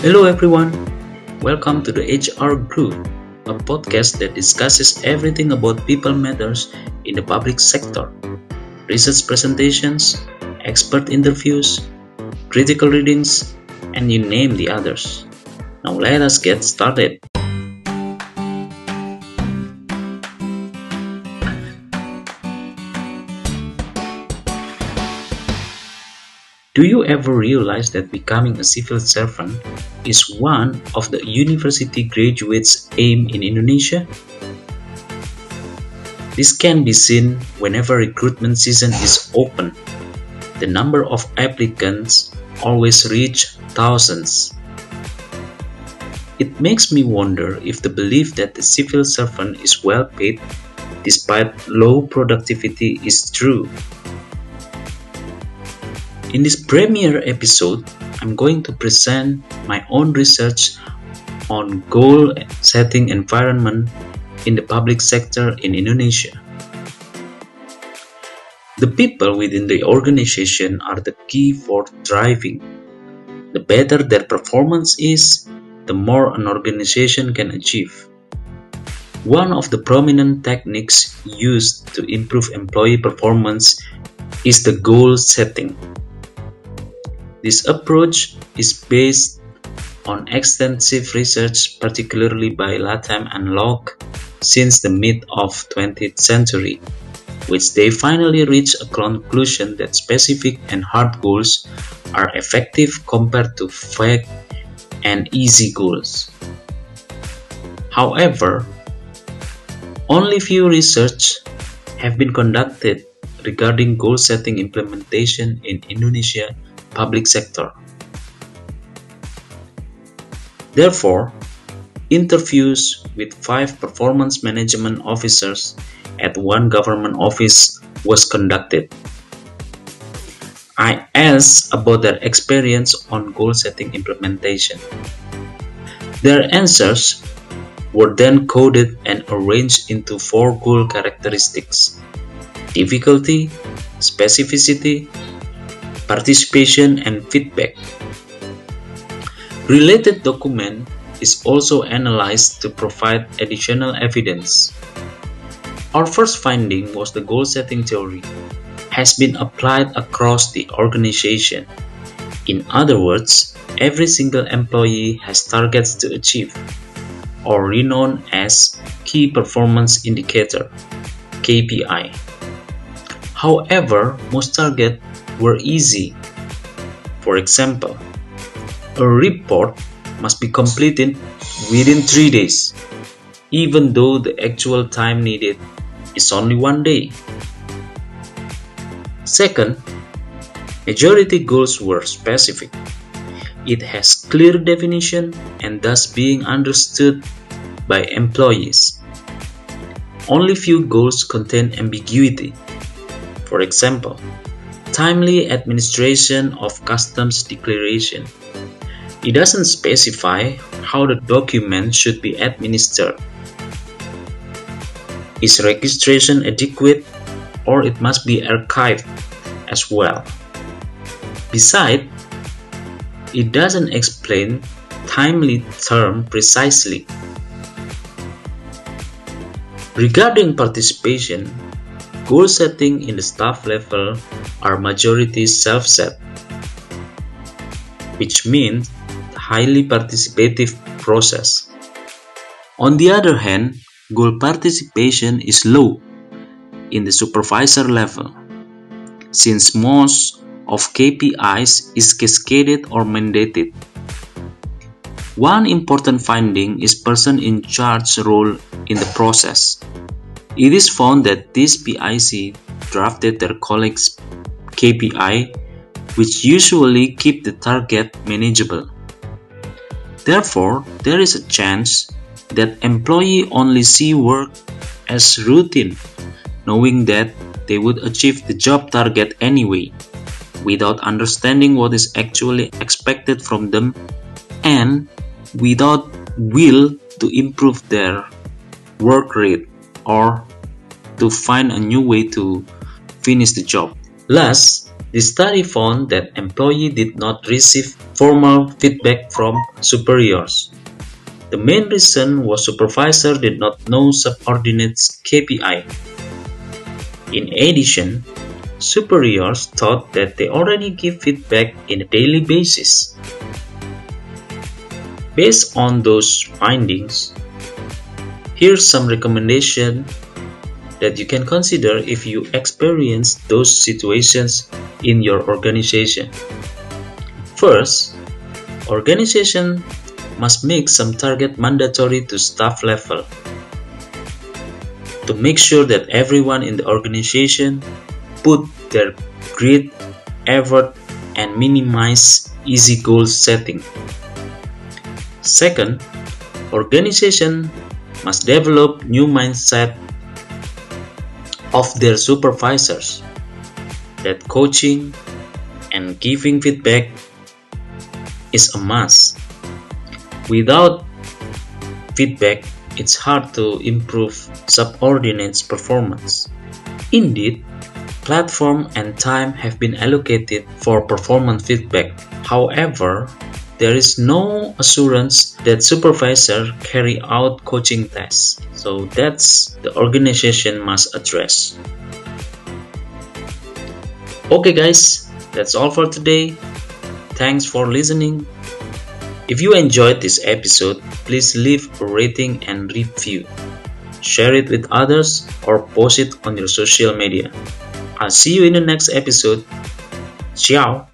Hello everyone, welcome to the HR Group, a podcast that discusses everything about people matters in the public sector. Research presentations, expert interviews, critical readings, and you name the others. Now let us get started. Do you ever realize that becoming a civil servant is one of the university graduates' aim in Indonesia? This can be seen whenever recruitment season is open. The number of applicants always reach thousands. It makes me wonder if the belief that the civil servant is well paid despite low productivity is true. In this premiere episode, I'm going to present my own research on goal setting environment in the public sector in Indonesia. The people within the organization are the key for thriving. The better their performance is, the more an organization can achieve. One of the prominent techniques used to improve employee performance is the goal setting. This approach is based on extensive research, particularly by Latham and Locke, since the mid of 20th century, which they finally reached a conclusion that specific and hard goals are effective compared to vague and easy goals. However, only few research have been conducted regarding goal setting implementation in Indonesia public sector. Therefore, interviews with five performance management officers at one government office was conducted. I asked about their experience on goal setting implementation. Their answers were then coded and arranged into four goal characteristics difficulty, specificity, participation and feedback. Related document is also analyzed to provide additional evidence. Our first finding was the goal setting theory has been applied across the organization. In other words, every single employee has targets to achieve, or renowned as Key Performance Indicator KPI. However, most targets were easy. For example, a report must be completed within 3 days, even though the actual time needed is only one day. Second, majority goals were specific. It has clear definition and thus being understood by employees. Only few goals contain ambiguity. For example, timely administration of customs declaration. It doesn't specify how the document should be administered. Is registration adequate or it must be archived as well? Besides, it doesn't explain timely term precisely. Regarding participation, Goal setting in the staff level are majority self-set, which means highly participative process. On the other hand, goal participation is low in the supervisor level, since most of KPIs is cascaded or mandated. One important finding is person in charge role in the process. It is found that this PIC drafted their colleagues' KPI, which usually keep the target manageable. Therefore, there is a chance that employee only see work as routine, knowing that they would achieve the job target anyway, without understanding what is actually expected from them and without will to improve their work rate or to find a new way to finish the job. Last, The study found that employee did not receive formal feedback from superiors. The main reason was supervisor did not know subordinates' KPI. In addition, superiors thought that they already give feedback in a daily basis. Based on those findings, here's some recommendation that you can consider if you experience those situations in your organization. First, organization must make some target mandatory to staff level to make sure that everyone in the organization put their great effort and minimize easy goal setting. Second, organization must develop new mindset of their supervisors that coaching and giving feedback is a must. Without feedback, it's hard to improve subordinates' performance. Indeed, platform and time have been allocated for performance feedback. However, there is no assurance that supervisor carry out coaching tests. So that's the organization must address. Okay guys, that's all for today. Thanks for listening. If you enjoyed this episode, please leave a rating and review. Share it with others or post it on your social media. I'll see you in the next episode. Ciao!